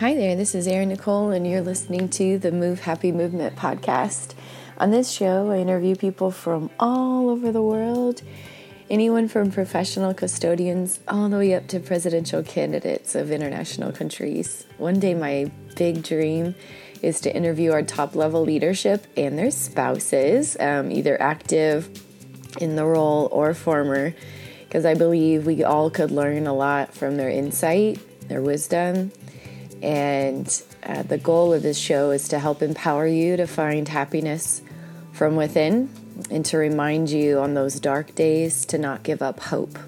Hi there, this is Erin Nicole, and you're listening to the Move Happy Movement podcast. On this show, I interview people from all over the world, anyone from professional custodians all the way up to presidential candidates of international countries. One day, my big dream is to interview our top level leadership and their spouses, um, either active in the role or former, because I believe we all could learn a lot from their insight, their wisdom and uh, the goal of this show is to help empower you to find happiness from within and to remind you on those dark days to not give up hope.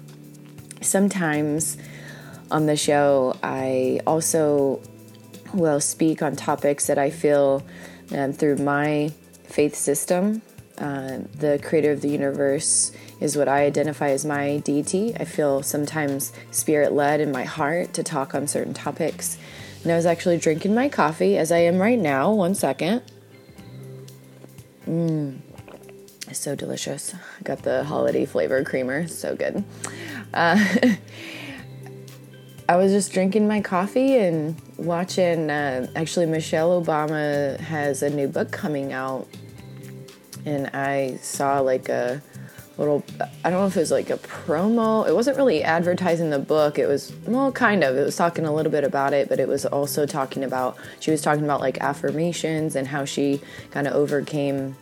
Sometimes on the show, I also will speak on topics that I feel um, through my faith system. Uh, the creator of the universe is what I identify as my deity. I feel sometimes spirit led in my heart to talk on certain topics and I was actually drinking my coffee as I am right now. One second. Mmm. So delicious. I got the holiday flavor creamer. So good. Uh, I was just drinking my coffee and watching. Uh, actually, Michelle Obama has a new book coming out. And I saw like a little I don't know if it was like a promo. It wasn't really advertising the book. It was well kind of. It was talking a little bit about it, but it was also talking about she was talking about like affirmations and how she kind of overcame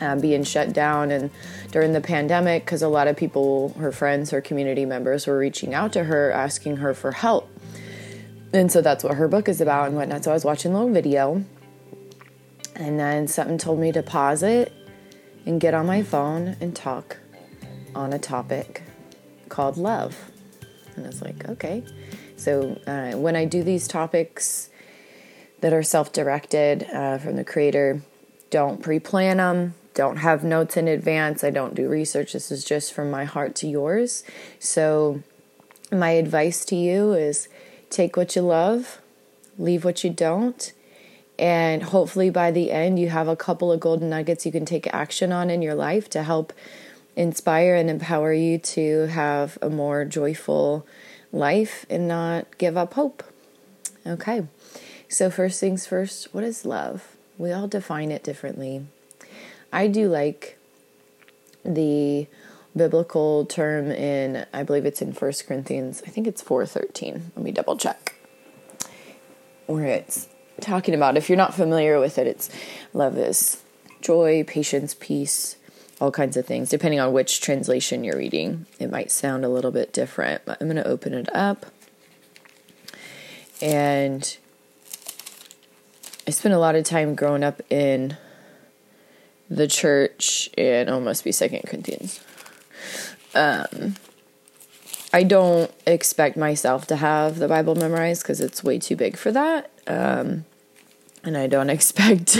uh, being shut down and during the pandemic because a lot of people, her friends, her community members were reaching out to her asking her for help. And so that's what her book is about and whatnot. So I was watching a little video and then something told me to pause it and get on my phone and talk on a topic called love. And I was like, okay. So uh, when I do these topics that are self directed uh, from the creator, don't pre plan them, don't have notes in advance, I don't do research. This is just from my heart to yours. So, my advice to you is take what you love, leave what you don't, and hopefully by the end, you have a couple of golden nuggets you can take action on in your life to help inspire and empower you to have a more joyful life and not give up hope. Okay, so first things first, what is love? We all define it differently. I do like the biblical term in I believe it's in First Corinthians, I think it's 4:13. Let me double check. Where it's talking about. If you're not familiar with it, it's love is joy, patience, peace, all kinds of things. Depending on which translation you're reading, it might sound a little bit different. But I'm going to open it up. And I spent a lot of time growing up in the church, and oh, be Second Corinthians. Um, I don't expect myself to have the Bible memorized because it's way too big for that. Um, and I don't expect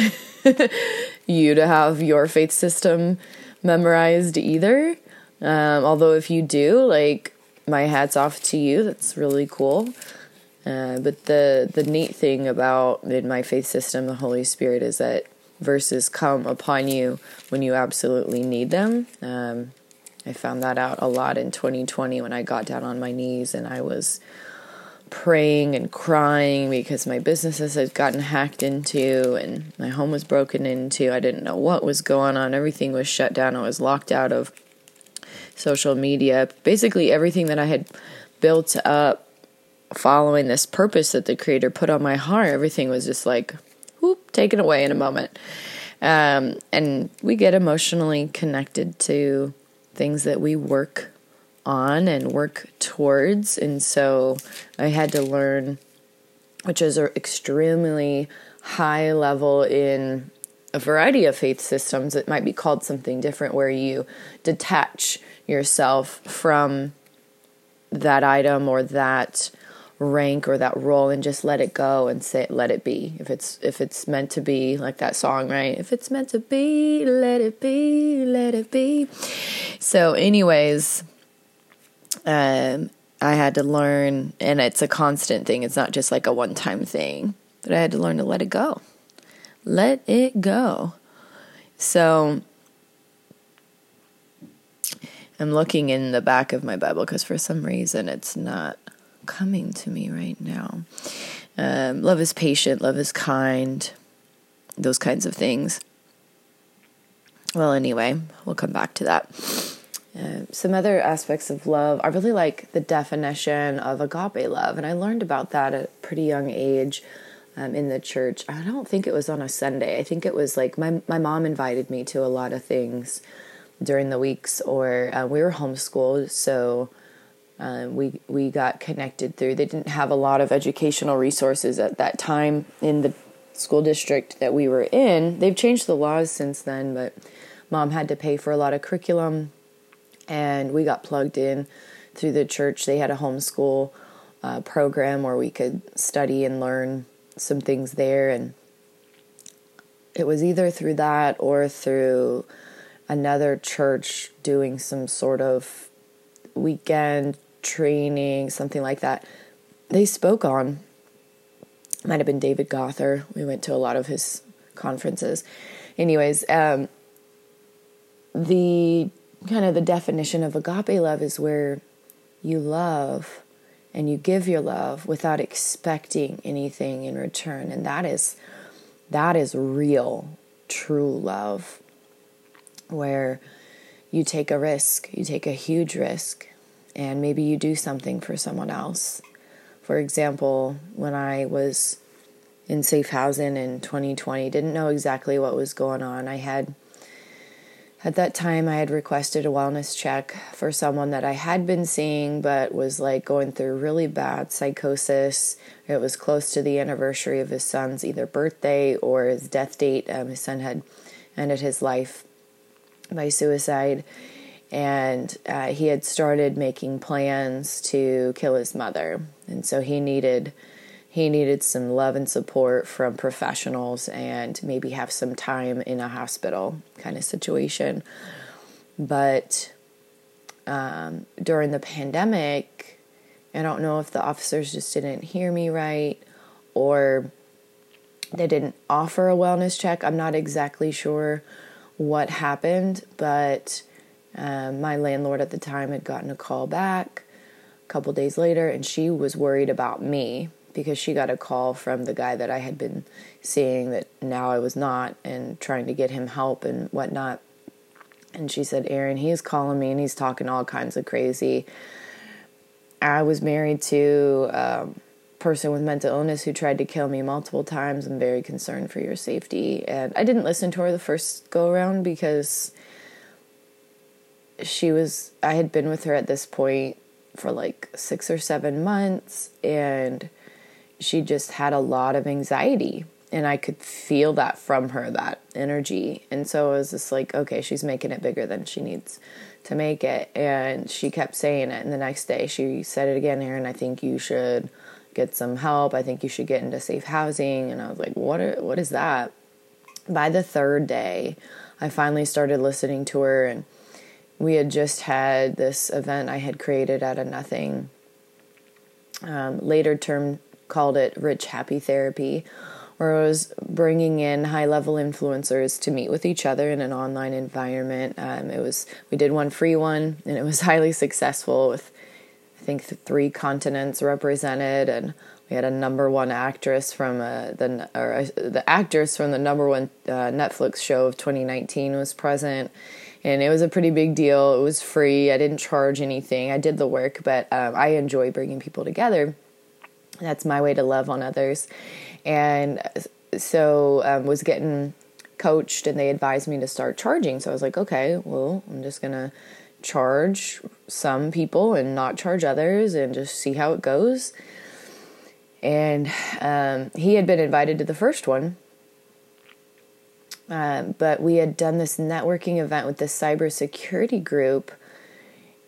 you to have your faith system memorized either. Um, although, if you do, like, my hat's off to you. That's really cool. Uh, but the the neat thing about in my faith system, the Holy Spirit, is that verses come upon you when you absolutely need them. Um, I found that out a lot in 2020 when I got down on my knees and I was praying and crying because my businesses had gotten hacked into and my home was broken into. I didn't know what was going on. Everything was shut down. I was locked out of social media. Basically, everything that I had built up following this purpose that the Creator put on my heart, everything was just like, whoop, taken away in a moment. Um, and we get emotionally connected to things that we work on and work towards. And so I had to learn, which is an extremely high level in a variety of faith systems. It might be called something different where you detach yourself from that item or that rank or that role and just let it go and say let it be if it's if it's meant to be like that song right if it's meant to be let it be let it be so anyways um, I had to learn, and it's a constant thing. It's not just like a one time thing, but I had to learn to let it go. Let it go. So I'm looking in the back of my Bible because for some reason it's not coming to me right now. Um, love is patient, love is kind, those kinds of things. Well, anyway, we'll come back to that. Some other aspects of love. I really like the definition of agape love, and I learned about that at a pretty young age um, in the church. I don't think it was on a Sunday. I think it was like my my mom invited me to a lot of things during the weeks, or uh, we were homeschooled, so uh, we we got connected through. They didn't have a lot of educational resources at that time in the school district that we were in. They've changed the laws since then, but mom had to pay for a lot of curriculum and we got plugged in through the church. They had a homeschool uh, program where we could study and learn some things there, and it was either through that or through another church doing some sort of weekend training, something like that. They spoke on might have been David Gother. We went to a lot of his conferences. Anyways, um, the kind of the definition of agape love is where you love and you give your love without expecting anything in return. And that is that is real true love where you take a risk you take a huge risk and maybe you do something for someone else. For example when i was in safe housing in 2020 didn't know exactly what was going on. I had at that time, I had requested a wellness check for someone that I had been seeing, but was like going through really bad psychosis. It was close to the anniversary of his son's either birthday or his death date. Um, his son had ended his life by suicide, and uh, he had started making plans to kill his mother. And so he needed he needed some love and support from professionals and maybe have some time in a hospital kind of situation. But um, during the pandemic, I don't know if the officers just didn't hear me right or they didn't offer a wellness check. I'm not exactly sure what happened, but um, my landlord at the time had gotten a call back a couple days later and she was worried about me because she got a call from the guy that I had been seeing that now I was not and trying to get him help and whatnot. And she said, Erin, he's calling me and he's talking all kinds of crazy. I was married to a person with mental illness who tried to kill me multiple times. I'm very concerned for your safety. And I didn't listen to her the first go around because she was, I had been with her at this point for like six or seven months and she just had a lot of anxiety and I could feel that from her, that energy. And so it was just like, okay, she's making it bigger than she needs to make it. And she kept saying it. And the next day she said it again, Erin, I think you should get some help. I think you should get into safe housing. And I was like, what, are, what is that? By the third day, I finally started listening to her. And we had just had this event I had created out of nothing. Um, later term called it Rich Happy Therapy, where I was bringing in high level influencers to meet with each other in an online environment. Um, it was we did one free one, and it was highly successful with I think three continents represented, and we had a number one actress from uh, the or uh, the actress from the number one uh, Netflix show of 2019 was present. And it was a pretty big deal. It was free. I didn't charge anything. I did the work, but um, I enjoy bringing people together. That's my way to love on others. And so um, was getting coached and they advised me to start charging. So I was like, okay, well, I'm just going to charge some people and not charge others and just see how it goes. And um, he had been invited to the first one. Uh, but we had done this networking event with this cybersecurity group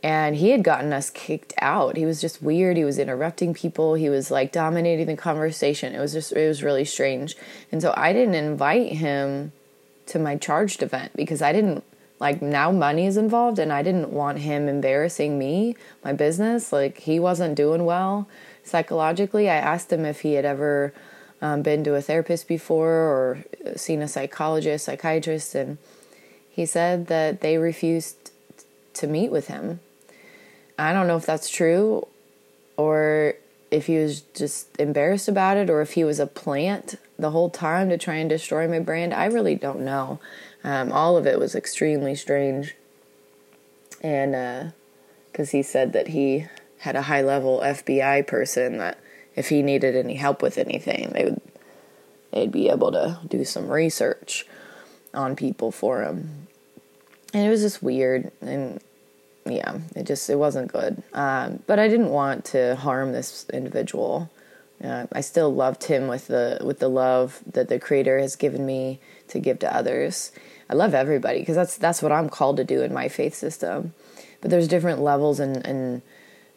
and he had gotten us kicked out. He was just weird. He was interrupting people. He was like dominating the conversation. It was just it was really strange. And so I didn't invite him to my charged event because I didn't like now money is involved and I didn't want him embarrassing me, my business. Like he wasn't doing well psychologically. I asked him if he had ever um, been to a therapist before or seen a psychologist, psychiatrist, and he said that they refused to meet with him I don't know if that's true or if he was just embarrassed about it or if he was a plant the whole time to try and destroy my brand. I really don't know. Um, all of it was extremely strange. And because uh, he said that he had a high level FBI person that if he needed any help with anything, they would they'd be able to do some research on people for him. And it was just weird and yeah, it just it wasn't good. Um, but I didn't want to harm this individual. Uh, I still loved him with the with the love that the Creator has given me to give to others. I love everybody because that's that's what I'm called to do in my faith system. But there's different levels and, and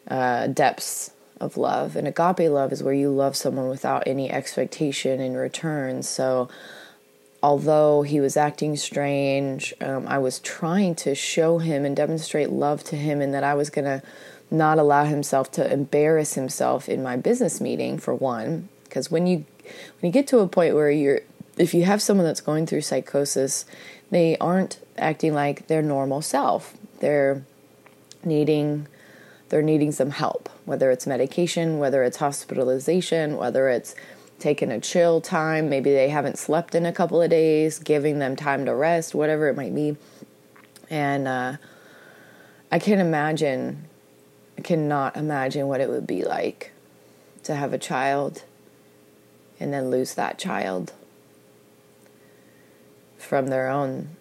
uh, depths of love, and agape love is where you love someone without any expectation in return. So although he was acting strange, um, I was trying to show him and demonstrate love to him, and that I was going to not allow himself to embarrass himself in my business meeting, for one. Because when you when you get to a point where you're, if you have someone that's going through psychosis, they aren't acting like their normal self. They're needing they're needing some help, whether it's medication, whether it's hospitalization, whether it's taking a chill time. Maybe they haven't slept in a couple of days, giving them time to rest, whatever it might be. And uh, I can't imagine, I cannot imagine what it would be like to have a child and then lose that child from their own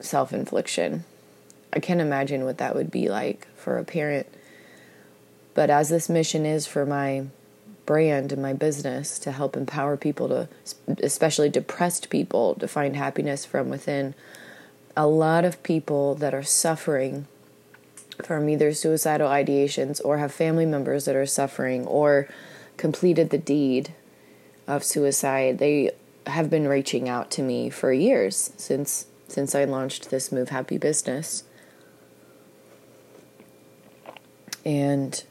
self infliction. I can't imagine what that would be like for a parent. But as this mission is for my brand and my business to help empower people to, especially depressed people, to find happiness from within. A lot of people that are suffering from either suicidal ideations or have family members that are suffering or completed the deed of suicide, they have been reaching out to me for years since since I launched this Move Happy business. And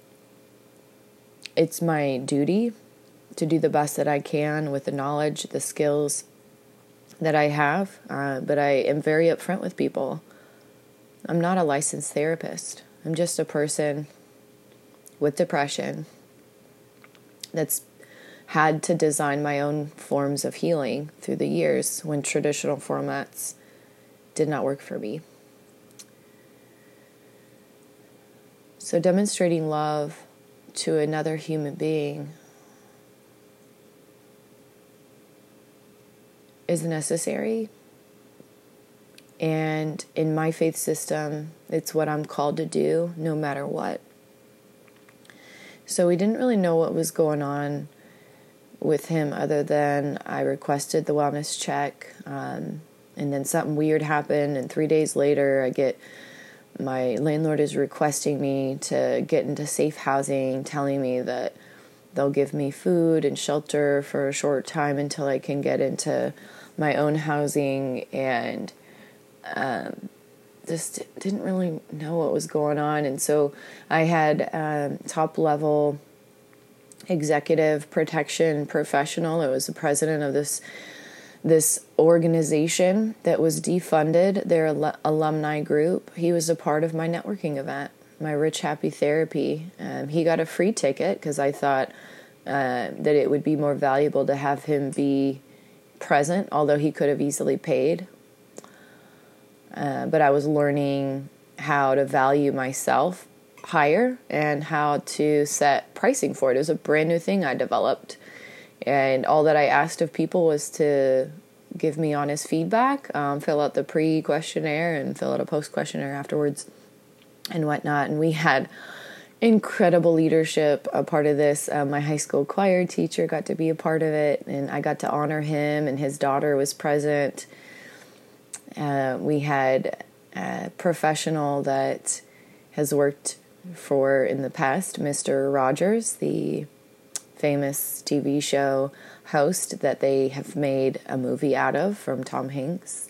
it's my duty to do the best that I can with the knowledge, the skills that I have. Uh, but I am very upfront with people. I'm not a licensed therapist, I'm just a person with depression that's had to design my own forms of healing through the years when traditional formats did not work for me. So, demonstrating love to another human being is necessary. And in my faith system, it's what I'm called to do no matter what. So we didn't really know what was going on with him other than I requested the wellness check. Um, and then something weird happened. And three days later, I get my landlord is requesting me to get into safe housing, telling me that they'll give me food and shelter for a short time until I can get into my own housing and um, just didn't really know what was going on. And so I had um, top level executive protection professional. It was the president of this this organization that was defunded, their al- alumni group. He was a part of my networking event, my Rich Happy Therapy. Um, he got a free ticket because I thought uh, that it would be more valuable to have him be present, although he could have easily paid. Uh, but I was learning how to value myself higher and how to set pricing for it. It was a brand new thing I developed and all that I asked of people was to give me honest feedback, um, fill out the pre questionnaire, and fill out a post questionnaire afterwards, and whatnot. And we had incredible leadership a part of this. Um, my high school choir teacher got to be a part of it, and I got to honor him, and his daughter was present. Uh, we had a professional that has worked for in the past, Mr. Rogers, the famous TV show host that they have made a movie out of from Tom Hanks.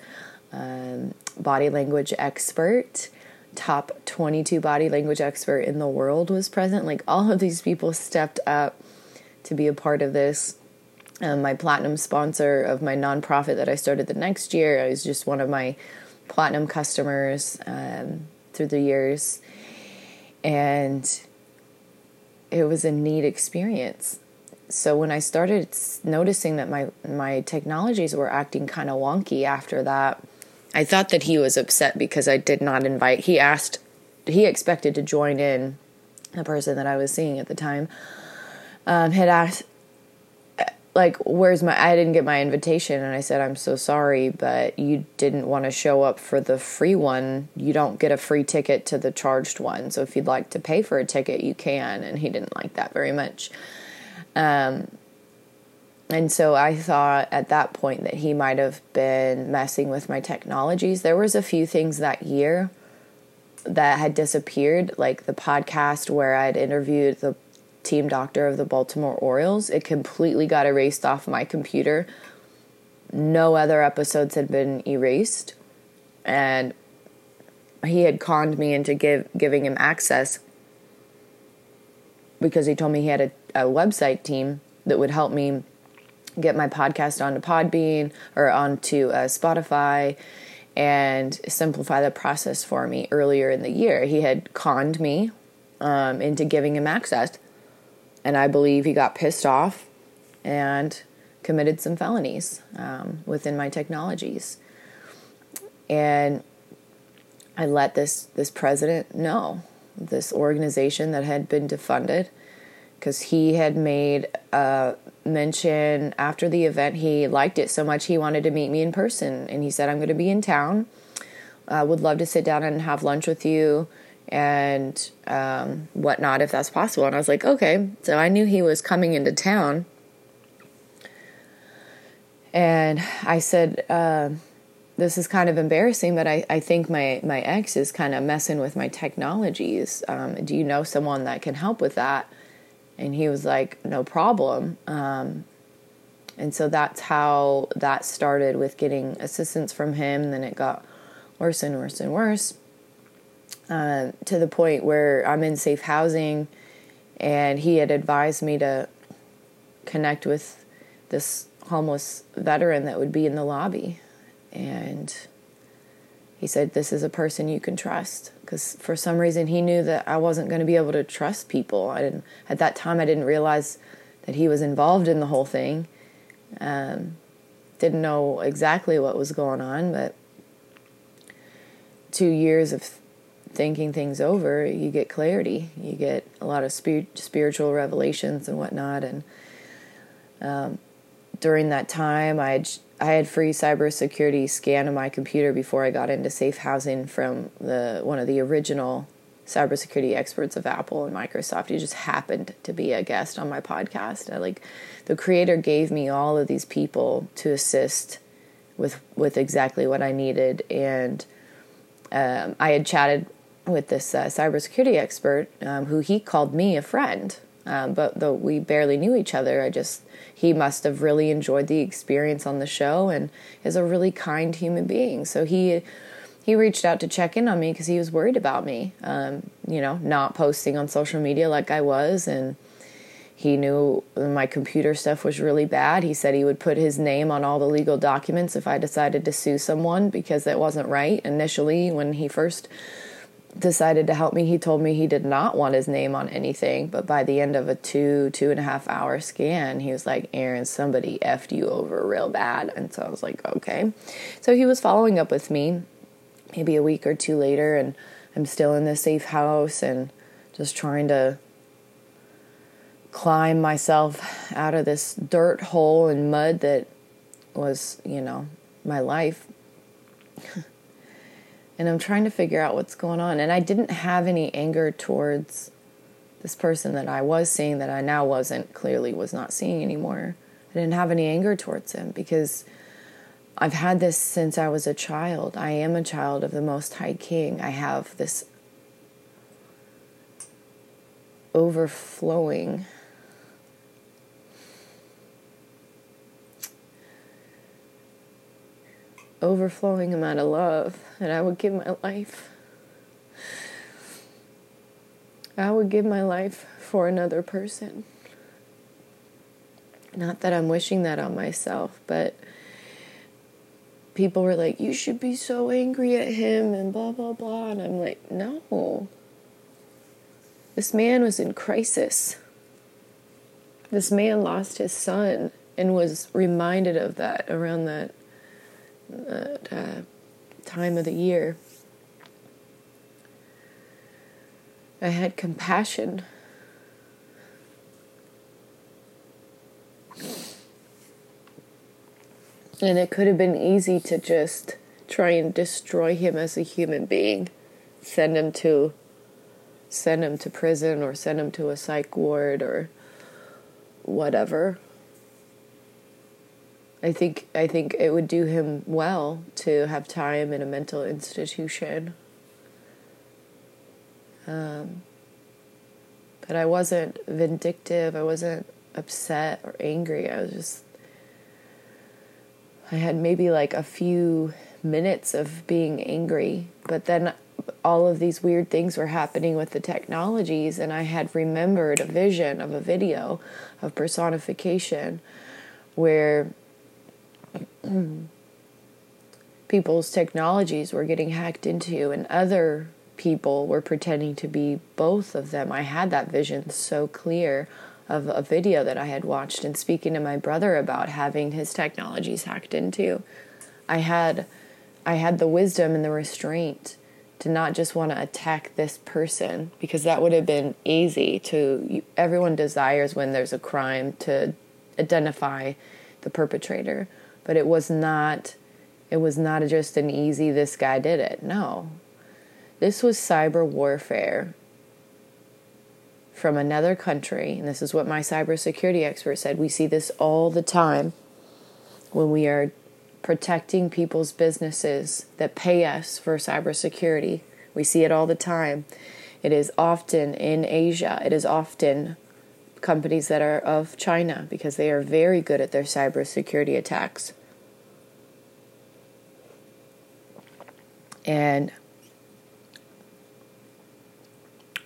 Um, body language expert, top 22 body language expert in the world was present. Like all of these people stepped up to be a part of this. Um, my platinum sponsor of my nonprofit that I started the next year, I was just one of my platinum customers um, through the years. And it was a neat experience. So when I started noticing that my my technologies were acting kind of wonky after that, I thought that he was upset because I did not invite. He asked, he expected to join in. The person that I was seeing at the time um, had asked, like, "Where's my?" I didn't get my invitation, and I said, "I'm so sorry, but you didn't want to show up for the free one. You don't get a free ticket to the charged one. So if you'd like to pay for a ticket, you can." And he didn't like that very much. Um, and so I thought at that point that he might have been messing with my technologies. There was a few things that year that had disappeared, like the podcast where I'd interviewed the team doctor of the Baltimore Orioles. It completely got erased off my computer. No other episodes had been erased. And he had conned me into give, giving him access because he told me he had a, a website team that would help me get my podcast onto Podbean or onto uh, Spotify and simplify the process for me earlier in the year. He had conned me um, into giving him access, and I believe he got pissed off and committed some felonies um, within my technologies. And I let this this president know this organization that had been defunded because he had made a mention after the event. He liked it so much he wanted to meet me in person. And he said i'm going to be in town. Uh, would love to sit down and have lunch with you and um, whatnot if that's possible and i was like okay so i knew he was coming into town and i said uh, this is kind of embarrassing, but I, I think my, my ex is kind of messing with my technologies. Um, do you know someone that can help with that? And he was like, no problem. Um, and so that's how that started with getting assistance from him. Then it got worse and worse and worse uh, to the point where I'm in safe housing. And he had advised me to connect with this homeless veteran that would be in the lobby. And he said, This is a person you can trust. Because for some reason, he knew that I wasn't going to be able to trust people. I didn't, at that time, I didn't realize that he was involved in the whole thing. Um, didn't know exactly what was going on, but two years of thinking things over, you get clarity. You get a lot of spirit, spiritual revelations and whatnot. And um, during that time, I had I had free cybersecurity scan on my computer before I got into safe housing from the one of the original cybersecurity experts of Apple and Microsoft. He just happened to be a guest on my podcast. I, like the creator gave me all of these people to assist with with exactly what I needed, and um, I had chatted with this uh, cybersecurity expert um, who he called me a friend, um, but though we barely knew each other, I just he must have really enjoyed the experience on the show and is a really kind human being. So he he reached out to check in on me because he was worried about me, um, you know, not posting on social media like I was, and he knew my computer stuff was really bad. He said he would put his name on all the legal documents if I decided to sue someone because it wasn't right initially when he first decided to help me. He told me he did not want his name on anything, but by the end of a two, two and a half hour scan, he was like, Erin, somebody effed you over real bad. And so I was like, okay. So he was following up with me maybe a week or two later, and I'm still in the safe house and just trying to climb myself out of this dirt hole and mud that was, you know, my life. and I'm trying to figure out what's going on. And I didn't have any anger towards this person that I was seeing that I now wasn't, clearly was not seeing anymore. I didn't have any anger towards him because I've had this since I was a child. I am a child of the Most High King. I have this overflowing overflowing amount of love, and I would give my life. I would give my life for another person. Not that I'm wishing that on myself, but people were like, You should be so angry at him and blah, blah, blah. And I'm like, No. This man was in crisis. this man lost his son and was reminded of that around that, uh, time of the year. I had compassion. And it could have been easy to just try and destroy him as a human being, send him to send him to prison or send him to a psych ward or whatever. I think I think it would do him well to have time in a mental institution. Um, but I wasn't vindictive. I wasn't upset or angry. I was just. I had maybe like a few minutes of being angry, but then all of these weird things were happening with the technologies, and I had remembered a vision of a video of personification where people's technologies were getting hacked into, and other people were pretending to be both of them. I had that vision so clear of a video that I had watched and speaking to my brother about having his technologies hacked into. I had I had the wisdom and the restraint to not just want to attack this person because that would have been easy to everyone desires when there's a crime to identify the perpetrator but it was not it was not just an easy this guy did it no this was cyber warfare from another country and this is what my cybersecurity expert said we see this all the time when we are protecting people's businesses that pay us for cybersecurity. We see it all the time. It is often in Asia, it is often companies that are of China because they are very good at their cybersecurity attacks. And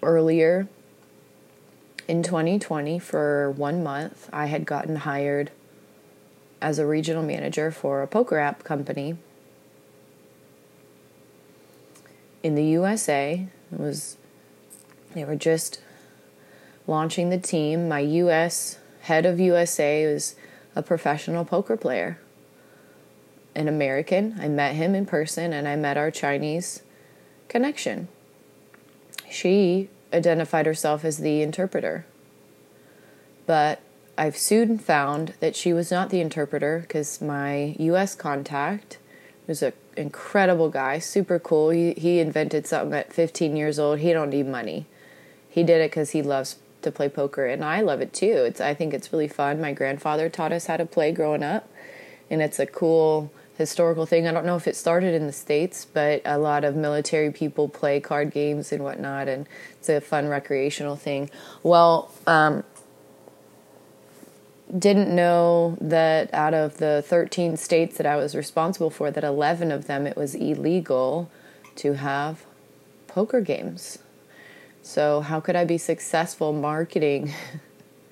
earlier in 2020, for one month, I had gotten hired as a regional manager for a poker app company in the USA. It was they were just launching the team. My US head of USA was a professional poker player. An American. I met him in person and I met our Chinese connection. She identified herself as the interpreter. But I've soon found that she was not the interpreter because my U.S. contact was an incredible guy, super cool. He, he invented something at 15 years old. He don't need money. He did it because he loves to play poker, and I love it too. It's I think it's really fun. My grandfather taught us how to play growing up, and it's a cool historical thing. I don't know if it started in the states, but a lot of military people play card games and whatnot, and it's a fun recreational thing. Well, um, didn't know that out of the 13 states that I was responsible for, that 11 of them it was illegal to have poker games. So, how could I be successful marketing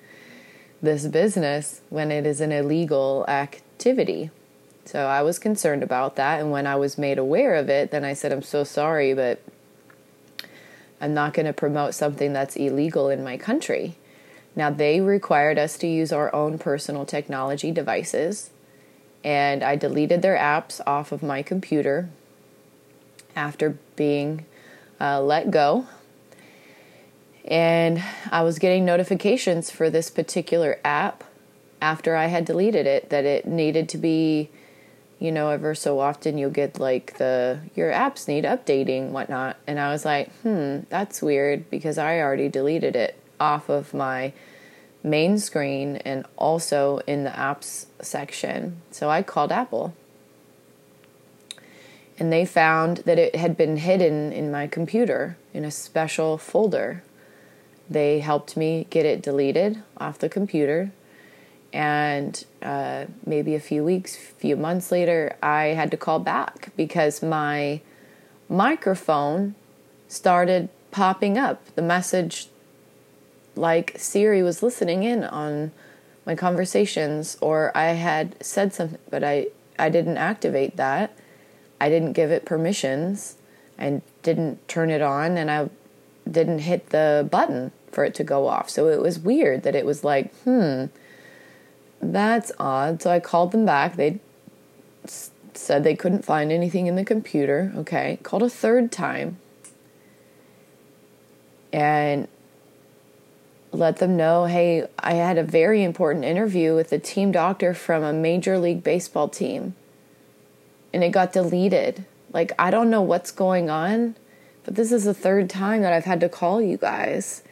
this business when it is an illegal activity? So, I was concerned about that. And when I was made aware of it, then I said, I'm so sorry, but I'm not going to promote something that's illegal in my country. Now, they required us to use our own personal technology devices, and I deleted their apps off of my computer after being uh, let go. And I was getting notifications for this particular app after I had deleted it that it needed to be, you know, ever so often you'll get like the your apps need updating, whatnot. And I was like, hmm, that's weird because I already deleted it off of my main screen and also in the apps section. So I called Apple. And they found that it had been hidden in my computer in a special folder. They helped me get it deleted off the computer. And uh, maybe a few weeks, few months later, I had to call back because my microphone started popping up. The message like Siri was listening in on my conversations or I had said something but I I didn't activate that. I didn't give it permissions and didn't turn it on and I didn't hit the button for it to go off. So it was weird that it was like, hmm, that's odd. So I called them back. They said they couldn't find anything in the computer. Okay. Called a third time. And let them know hey, I had a very important interview with a team doctor from a major league baseball team. And it got deleted. Like, I don't know what's going on, but this is the third time that I've had to call you guys.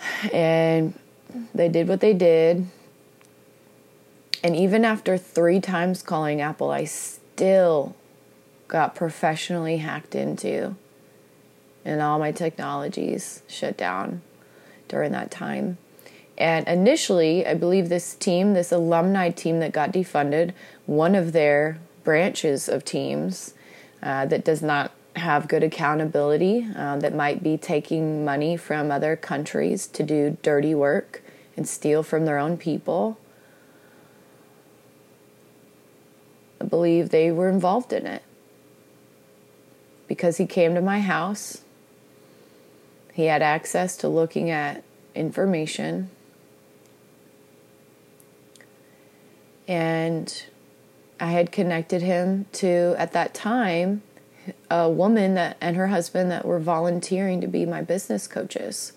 And they did what they did. And even after three times calling Apple, I still got professionally hacked into. And all my technologies shut down during that time. And initially, I believe this team, this alumni team that got defunded, one of their branches of teams uh, that does not have good accountability, uh, that might be taking money from other countries to do dirty work and steal from their own people. I believe they were involved in it. Because he came to my house. He had access to looking at information. And I had connected him to, at that time, a woman that and her husband that were volunteering to be my business coaches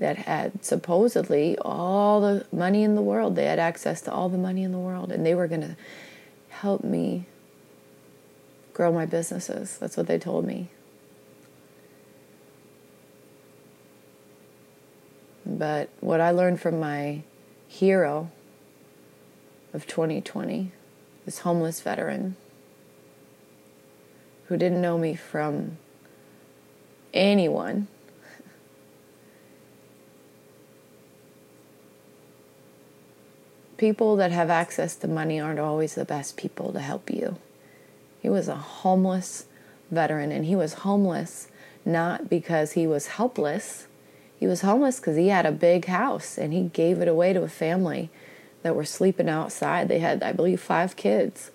that had supposedly all the money in the world. They had access to all the money in the world and they were going to help me grow my businesses. That's what they told me. But what I learned from my hero of 2020, this homeless veteran who didn't know me from anyone. People that have access to money aren't always the best people to help you. He was a homeless veteran, and he was homeless not because he was helpless he was homeless because he had a big house and he gave it away to a family that were sleeping outside. They had, I believe, five kids.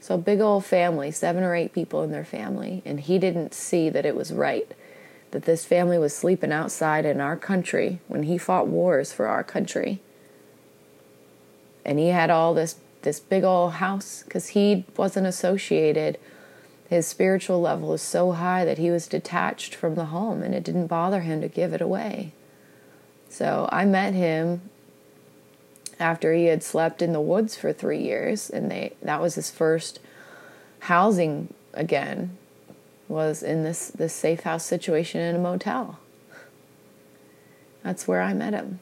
So, big old family, seven or eight people in their family. And he didn't see that it was right that this family was sleeping outside in our country when he fought wars for our country. And he had all this, this big old house because he wasn't associated his spiritual level was so high that he was detached from the home and it didn't bother him to give it away. So I met him after he had slept in the woods for three years and they that was his first housing again was in this this safe house situation in a motel. That's where I met him.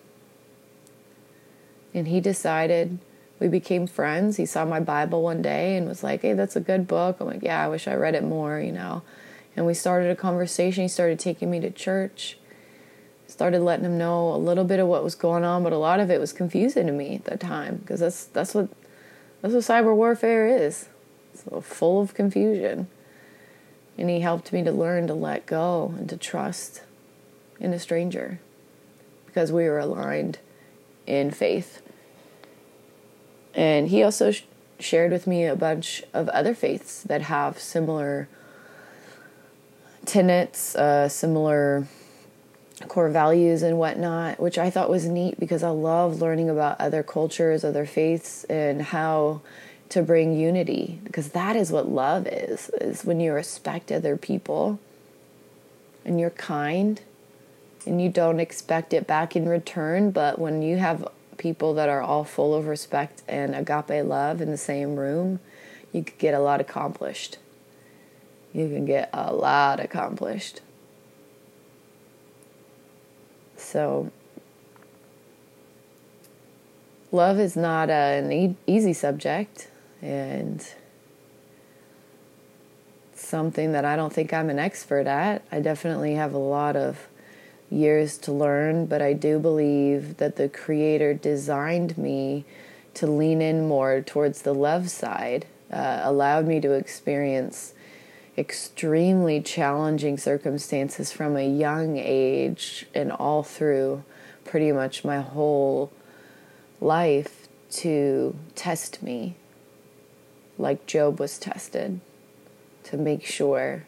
And he decided we became friends. He saw my Bible one day and was like, "Hey, that's a good book." I'm like, "Yeah, I wish I read it more," you know. And we started a conversation. He started taking me to church. Started letting him know a little bit of what was going on, but a lot of it was confusing to me at the time because that's that's what that's what cyber warfare is. It's full of confusion. And he helped me to learn to let go and to trust in a stranger because we were aligned in faith. And he also sh- shared with me a bunch of other faiths that have similar tenets, uh, similar core values, and whatnot, which I thought was neat because I love learning about other cultures, other faiths, and how to bring unity because that is what love is is when you respect other people and you're kind and you don't expect it back in return but when you have people that are all full of respect and agape love in the same room, you could get a lot accomplished. You can get a lot accomplished. So, love is not an e- easy subject and something that I don't think I'm an expert at. I definitely have a lot of years to learn, but I do believe that the Creator designed me to lean in more towards the love side, uh, allowed me to experience extremely challenging circumstances from a young age and all through pretty much my whole life to test me like Job was tested to make sure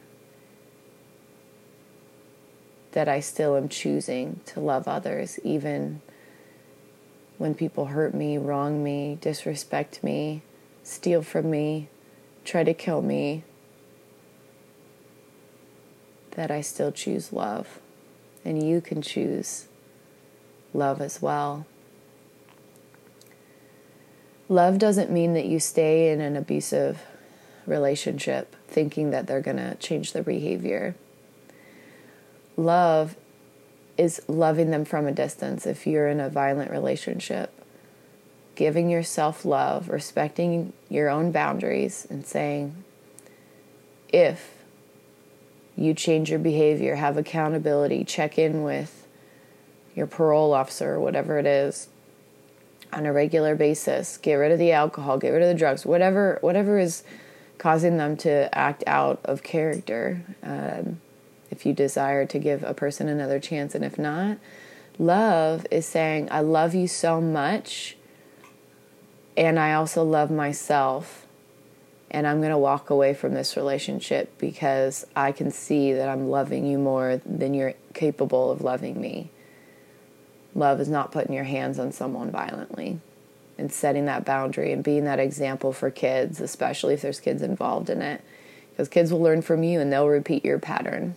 that I still am choosing to love others, even when people hurt me, wrong me, disrespect me, steal from me, try to kill me, that I still choose love. And you can choose love as well. Love doesn't mean that you stay in an abusive relationship thinking that they're going to change their behavior. Love is loving them from a distance if you're in a violent relationship. Giving yourself love, respecting your own boundaries, and saying, if you change your behavior, have accountability, check in with your parole officer or whatever it is on a regular basis, get rid of the alcohol, get rid of the drugs, whatever whatever is causing them to act out of character. Um, if you desire to give a person another chance, and if not, love is saying, I love you so much, and I also love myself, and I'm going to walk away from this relationship because I can see that I'm loving you more than you're capable of loving me. Love is not putting your hands on someone violently and setting that boundary and being that example for kids, especially if there's kids involved in it. Because kids will learn from you and they'll repeat your pattern.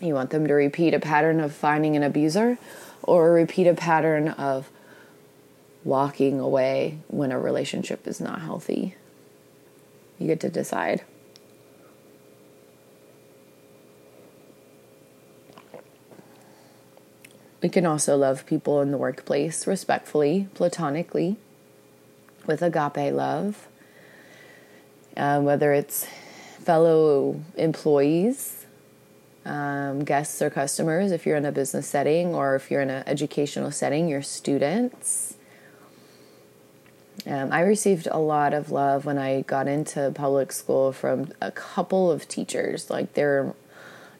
You want them to repeat a pattern of finding an abuser or repeat a pattern of walking away when a relationship is not healthy. You get to decide. We can also love people in the workplace respectfully, platonically, with agape love. Uh, whether it's fellow employees, um, guests, or customers, if you're in a business setting, or if you're in an educational setting, your students. Um, I received a lot of love when I got into public school from a couple of teachers. Like, they're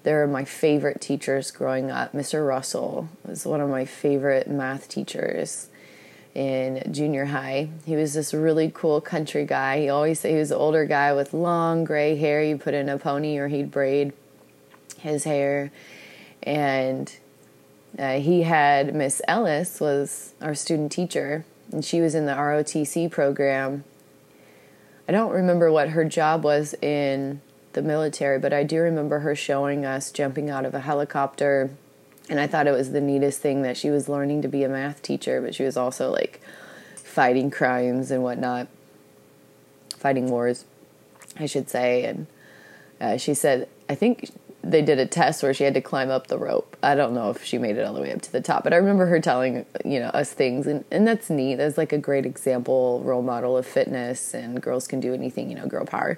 they're my favorite teachers growing up. Mr. Russell was one of my favorite math teachers in junior high. He was this really cool country guy. He always said he was an older guy with long gray hair. You put in a pony or he'd braid his hair. And uh, he had Miss Ellis was our student teacher, and she was in the ROTC program. I don't remember what her job was in the military, but I do remember her showing us jumping out of a helicopter. And I thought it was the neatest thing that she was learning to be a math teacher, but she was also like fighting crimes and whatnot, fighting wars, I should say. And uh, she said, I think they did a test where she had to climb up the rope. I don't know if she made it all the way up to the top, but I remember her telling you know us things, and and that's neat. That's like a great example, role model of fitness, and girls can do anything, you know, girl power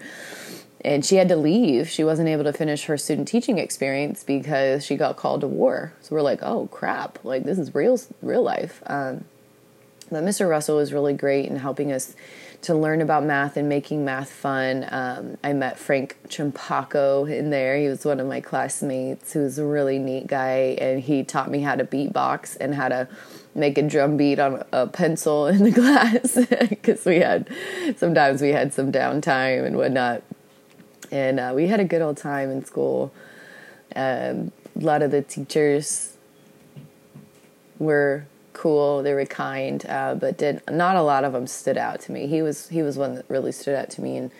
and she had to leave. She wasn't able to finish her student teaching experience because she got called to war. So we're like, oh crap! Like this is real, real life. Um, but Mr. Russell was really great in helping us to learn about math and making math fun. Um, I met Frank Chimpaco in there. He was one of my classmates who was a really neat guy, and he taught me how to beatbox and how to make a drum beat on a pencil in the class because we had sometimes we had some downtime and whatnot and uh, we had a good old time in school. Um, a lot of the teachers were cool; they were kind, uh, but did not a lot of them stood out to me. He was he was one that really stood out to me in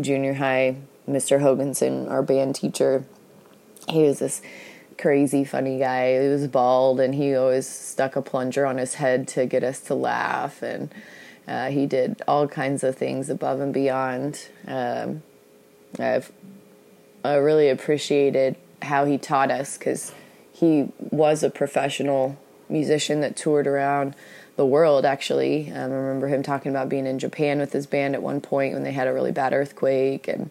junior high. Mr. Hoganson, our band teacher, he was this crazy funny guy. He was bald, and he always stuck a plunger on his head to get us to laugh, and uh, he did all kinds of things above and beyond. Um, I've I really appreciated how he taught us because he was a professional musician that toured around the world actually. Um, i remember him talking about being in japan with his band at one point when they had a really bad earthquake and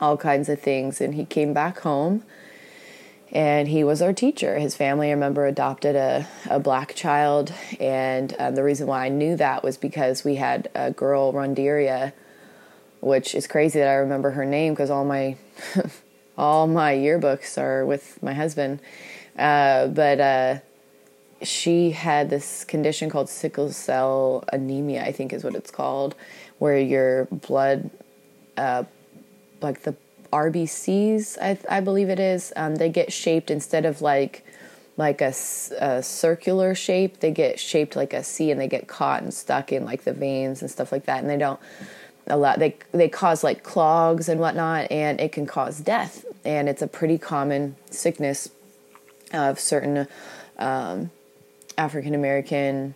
all kinds of things. And he came back home and he was our teacher. His family i remember adopted a, a black child. And um, the reason why i knew that was because we had a girl ronderia which is crazy that I remember her name because all my all my yearbooks are with my husband. Uh, but uh, she had this condition called sickle cell anemia, I think is what it's called, where your blood, uh, like the RBCs, I, I believe it is. Um, they get shaped instead of like like a, a, circular shape, they get shaped like a C and they get caught and stuck in like the veins and stuff like that. And they don't allow they they cause like clogs and whatnot, and it can cause death. And it's a pretty common sickness of certain um, African American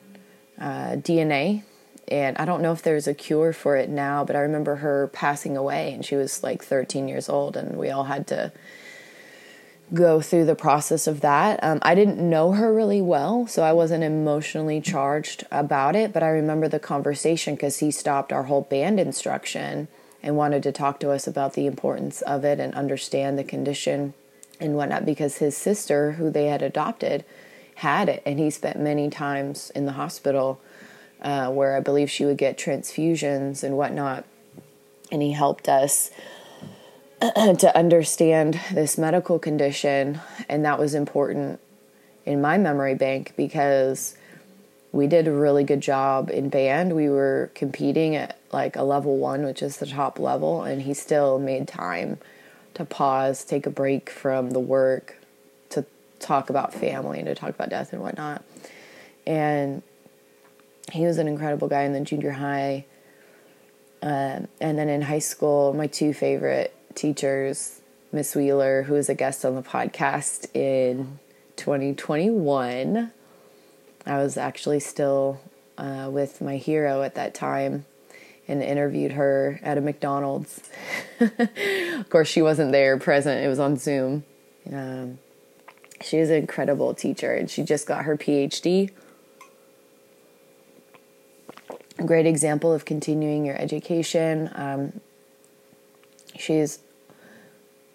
uh, DNA and I don't know if there's a cure for it now, but I remember her passing away and she was like 13 years old and we all had to go through the process of that. Um, I didn't know her really well, so I wasn't emotionally charged about it, but I remember the conversation because he stopped our whole band instruction and wanted to talk to us about the importance of it and understand the condition and whatnot because his sister, who they had adopted, had it and he spent many times in the hospital uh, where I believe she would get transfusions and whatnot. And he helped us to understand this medical condition. And that was important in my memory bank because we did a really good job in band. We were competing at like a level one, which is the top level, and he still made time to pause, take a break from the work talk about family and to talk about death and whatnot. And he was an incredible guy in the junior high. Um, and then in high school, my two favorite teachers, Miss Wheeler, who was a guest on the podcast in 2021. I was actually still uh, with my hero at that time and interviewed her at a McDonald's. of course, she wasn't there present, it was on Zoom. Um, she was an incredible teacher and she just got her PhD a great example of continuing your education. Um, she's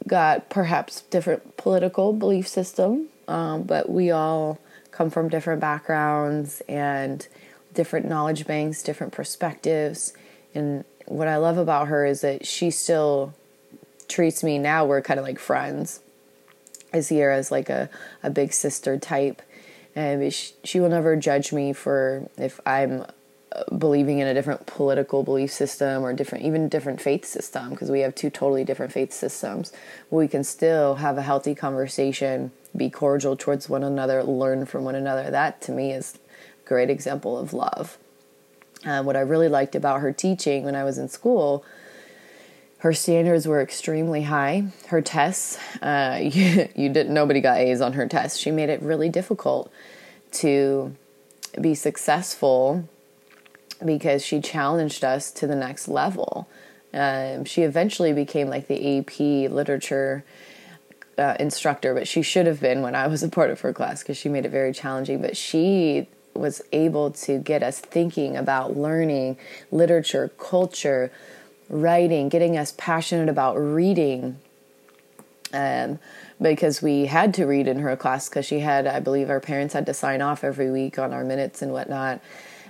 got perhaps different political belief system, um, but we all come from different backgrounds and different knowledge banks, different perspectives. And what I love about her is that she still treats me now, we're kind of like friends. I see her as like a, a big sister type. And she, she will never judge me for if I'm believing in a different political belief system or different even different faith system because we have two totally different faith systems we can still have a healthy conversation be cordial towards one another learn from one another that to me is a great example of love uh, what i really liked about her teaching when i was in school her standards were extremely high her tests uh, you, you didn't nobody got a's on her tests she made it really difficult to be successful because she challenged us to the next level. Um, she eventually became like the AP literature uh, instructor, but she should have been when I was a part of her class because she made it very challenging. But she was able to get us thinking about learning literature, culture, writing, getting us passionate about reading. Um, because we had to read in her class because she had, I believe, our parents had to sign off every week on our minutes and whatnot.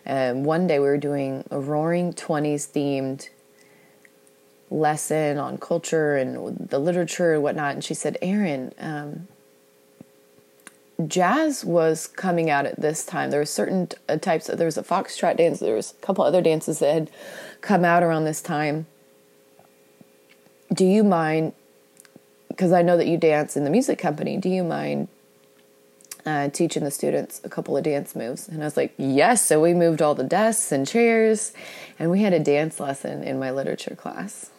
Um, one day we were doing a Roaring Twenties themed lesson on culture and the literature and whatnot, and she said, "Erin, um, jazz was coming out at this time. There were certain types. Of, there was a foxtrot dance. There was a couple other dances that had come out around this time. Do you mind? Because I know that you dance in the music company. Do you mind uh, teaching the students a couple of dance moves. And I was like, yes. So we moved all the desks and chairs, and we had a dance lesson in my literature class.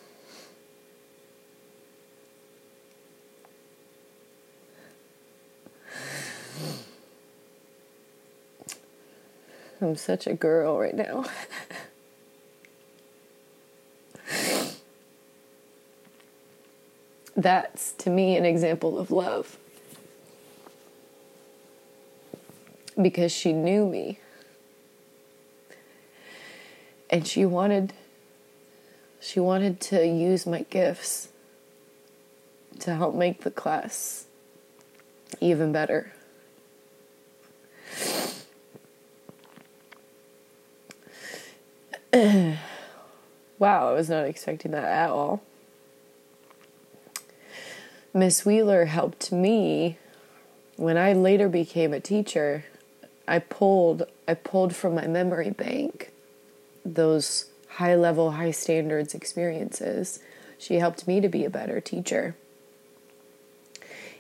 I'm such a girl right now. That's to me an example of love. because she knew me. And she wanted she wanted to use my gifts to help make the class even better. wow, I was not expecting that at all. Miss Wheeler helped me when I later became a teacher I pulled I pulled from my memory bank those high level, high standards experiences. She helped me to be a better teacher.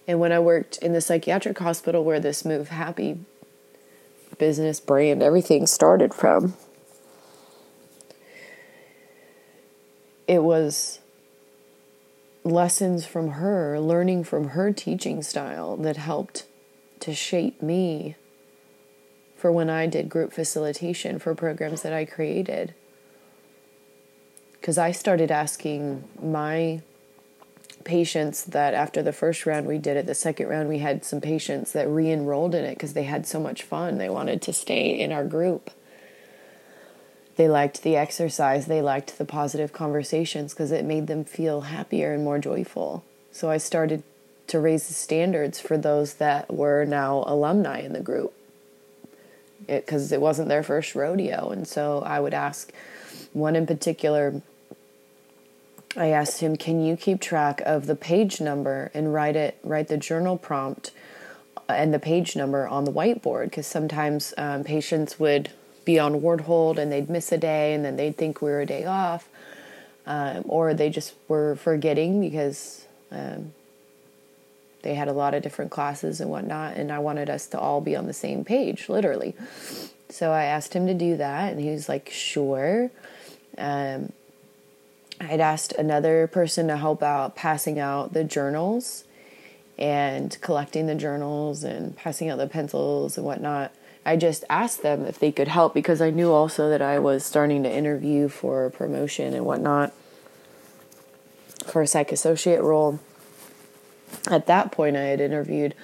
And when I worked in the psychiatric hospital where this Move Happy business brand, everything started from, it was lessons from her, learning from her teaching style that helped to shape me for when I did group facilitation for programs that I created. Because I started asking my patients that after the first round we did it, the second round we had some patients that re enrolled in it because they had so much fun. They wanted to stay in our group. They liked the exercise, they liked the positive conversations because it made them feel happier and more joyful. So I started to raise the standards for those that were now alumni in the group because it, it wasn't their first rodeo. And so I would ask one in particular. I asked him, "Can you keep track of the page number and write it, write the journal prompt and the page number on the whiteboard? Because sometimes um, patients would be on ward hold and they'd miss a day and then they'd think we were a day off, um, or they just were forgetting because um, they had a lot of different classes and whatnot, and I wanted us to all be on the same page, literally. So I asked him to do that, and he was like, sure. Um, I'd asked another person to help out passing out the journals and collecting the journals and passing out the pencils and whatnot. I just asked them if they could help because I knew also that I was starting to interview for promotion and whatnot for a psych associate role. At that point, I had interviewed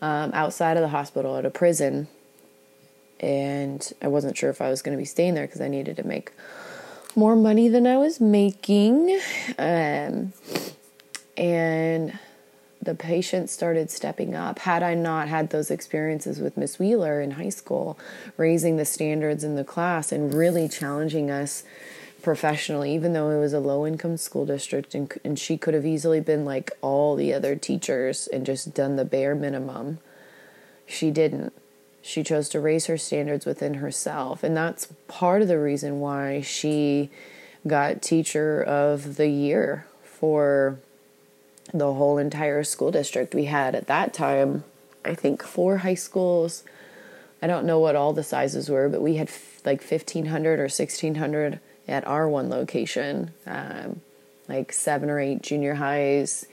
um, outside of the hospital at a prison, and I wasn't sure if I was going to be staying there because I needed to make more money than I was making. Um, and the patients started stepping up. Had I not had those experiences with Miss Wheeler in high school, raising the standards in the class and really challenging us professionally, even though it was a low income school district, and, and she could have easily been like all the other teachers and just done the bare minimum, she didn't. She chose to raise her standards within herself. And that's part of the reason why she got Teacher of the Year for the whole entire school district. We had at that time, I think, four high schools. I don't know what all the sizes were, but we had f- like 1,500 or 1,600 at our one location, um, like seven or eight junior highs,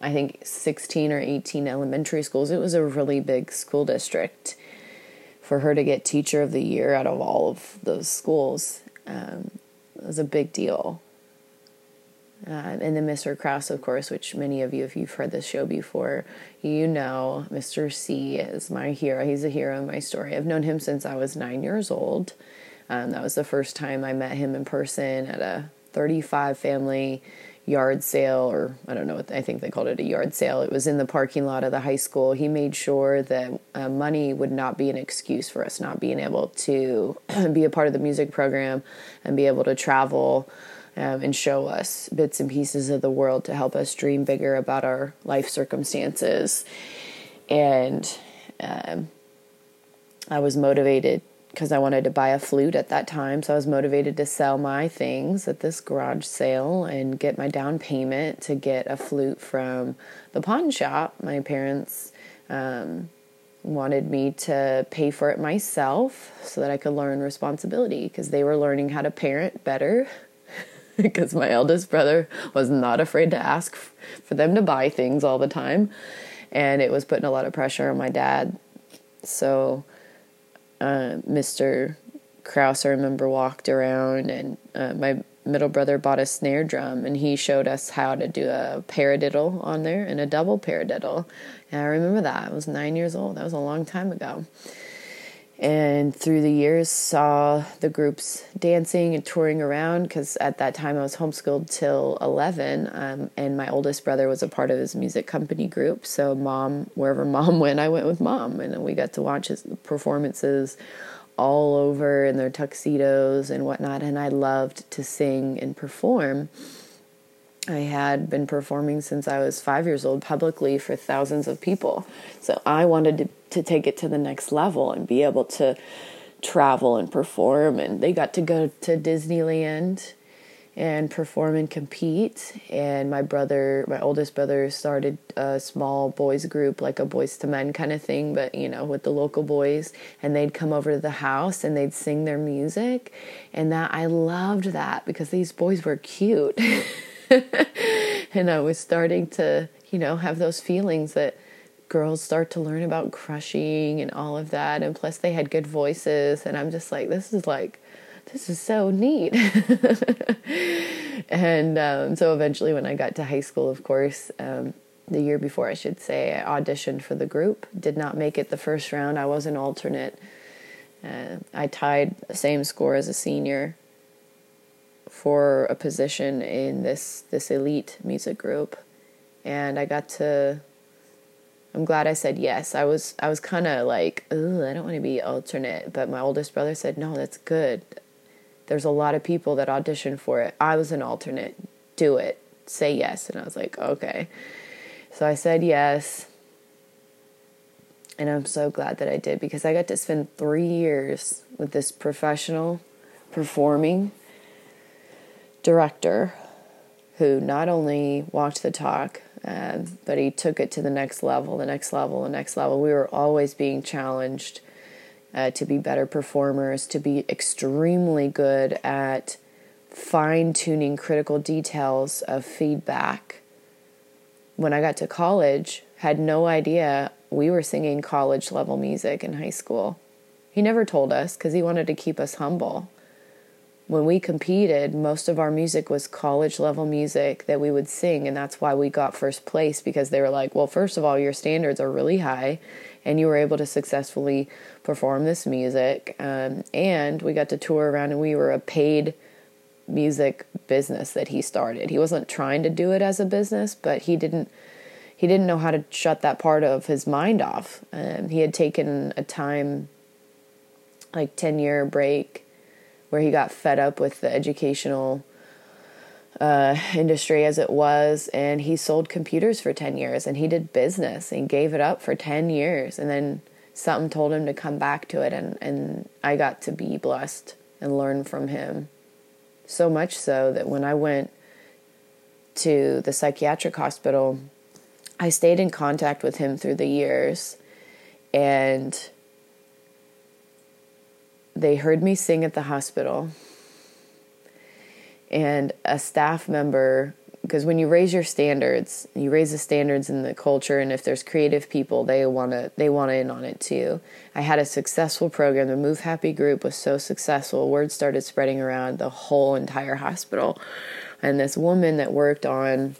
I think 16 or 18 elementary schools. It was a really big school district. For her to get Teacher of the Year out of all of those schools um, was a big deal. Uh, and then Mr. Kraus, of course, which many of you, if you've heard this show before, you know Mr. C is my hero. He's a hero in my story. I've known him since I was nine years old. Um, that was the first time I met him in person at a 35 family yard sale, or I don't know what I think they called it a yard sale. It was in the parking lot of the high school. He made sure that uh, money would not be an excuse for us not being able to be a part of the music program and be able to travel um, and show us bits and pieces of the world to help us dream bigger about our life circumstances. And um, I was motivated because I wanted to buy a flute at that time. So I was motivated to sell my things at this garage sale and get my down payment to get a flute from the pawn shop. My parents um, wanted me to pay for it myself so that I could learn responsibility because they were learning how to parent better because my eldest brother was not afraid to ask for them to buy things all the time. And it was putting a lot of pressure on my dad. So, uh, Mr. Kraus, I remember, walked around, and uh, my middle brother bought a snare drum, and he showed us how to do a paradiddle on there and a double paradiddle. And I remember that. I was nine years old. That was a long time ago and through the years saw the groups dancing and touring around because at that time i was homeschooled till 11 um, and my oldest brother was a part of his music company group so mom wherever mom went i went with mom and we got to watch his performances all over in their tuxedos and whatnot and i loved to sing and perform I had been performing since I was five years old publicly for thousands of people. So I wanted to, to take it to the next level and be able to travel and perform. And they got to go to Disneyland and perform and compete. And my brother, my oldest brother, started a small boys group, like a Boyz II Men kind of thing, but you know, with the local boys. And they'd come over to the house and they'd sing their music. And that I loved that because these boys were cute. and I was starting to, you know, have those feelings that girls start to learn about crushing and all of that. And plus, they had good voices. And I'm just like, this is like, this is so neat. and um, so eventually, when I got to high school, of course, um, the year before, I should say, I auditioned for the group. Did not make it the first round. I was an alternate. Uh, I tied the same score as a senior for a position in this this elite music group, and I got to. I'm glad I said yes. I was I was kind of like, oh, I don't want to be alternate, but my oldest brother said, no, that's good. There's a lot of people that audition for it. I was an alternate. Do it. Say yes. And I was like, okay. So I said yes. And I'm so glad that I did because I got to spend three years with this professional performing director who not only walked the talk, uh, but he took it to the next level, the next level, the next level. We were always being challenged uh, to be better performers, to be extremely good at fine tuning critical details of feedback. When I got to college, had no idea we were singing college level music in high school. He never told us because he wanted to keep us humble. When we competed, most of our music was college level music that we would sing, and that's why we got first place because they were like, well, first of all, your standards are really high, and you were able to successfully perform this music. Um, and we got to tour around, and we were a paid music business that he started. He wasn't trying to do it as a business, but he didn't he didn't know how to shut that part of his mind off. Um, he had taken a time, like ten year break, where he got fed up with the educational uh, industry as it was, and he sold computers for 10 years and he did business and gave it up for 10 years. And then something told him to come back to it, and, and I got to be blessed and learn from him. So much so that when I went to the psychiatric hospital, I stayed in contact with him through the years, and they heard me sing at the hospital. And a staff member because when you raise your standards you raise the standards in the culture and if there's creative people they want to they want in on it too. I had a successful program the move happy group was so successful word started spreading around the whole entire hospital. And this woman that worked on